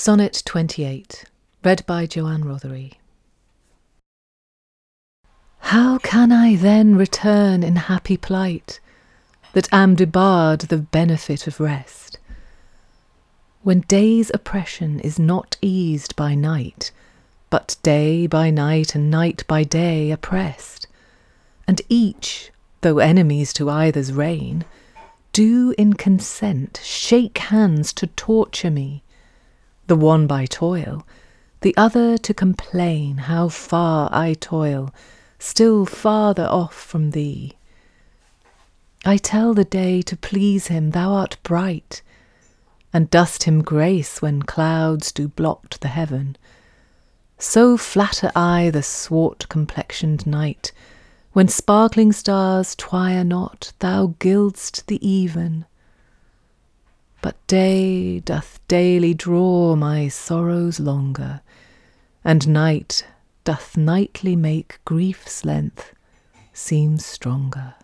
Sonnet 28, read by Joanne Rothery. How can I then return in happy plight, that am debarred the benefit of rest? When day's oppression is not eased by night, but day by night and night by day oppressed, and each, though enemies to either's reign, do in consent shake hands to torture me, the one by toil, the other to complain how far I toil, still farther off from thee. I tell the day to please him thou art bright, and dost him grace when clouds do blot the heaven. So flatter I the swart complexioned night when sparkling stars twire not, thou gild'st the even. But day doth daily draw my sorrows longer, and night doth nightly make grief's length seem stronger.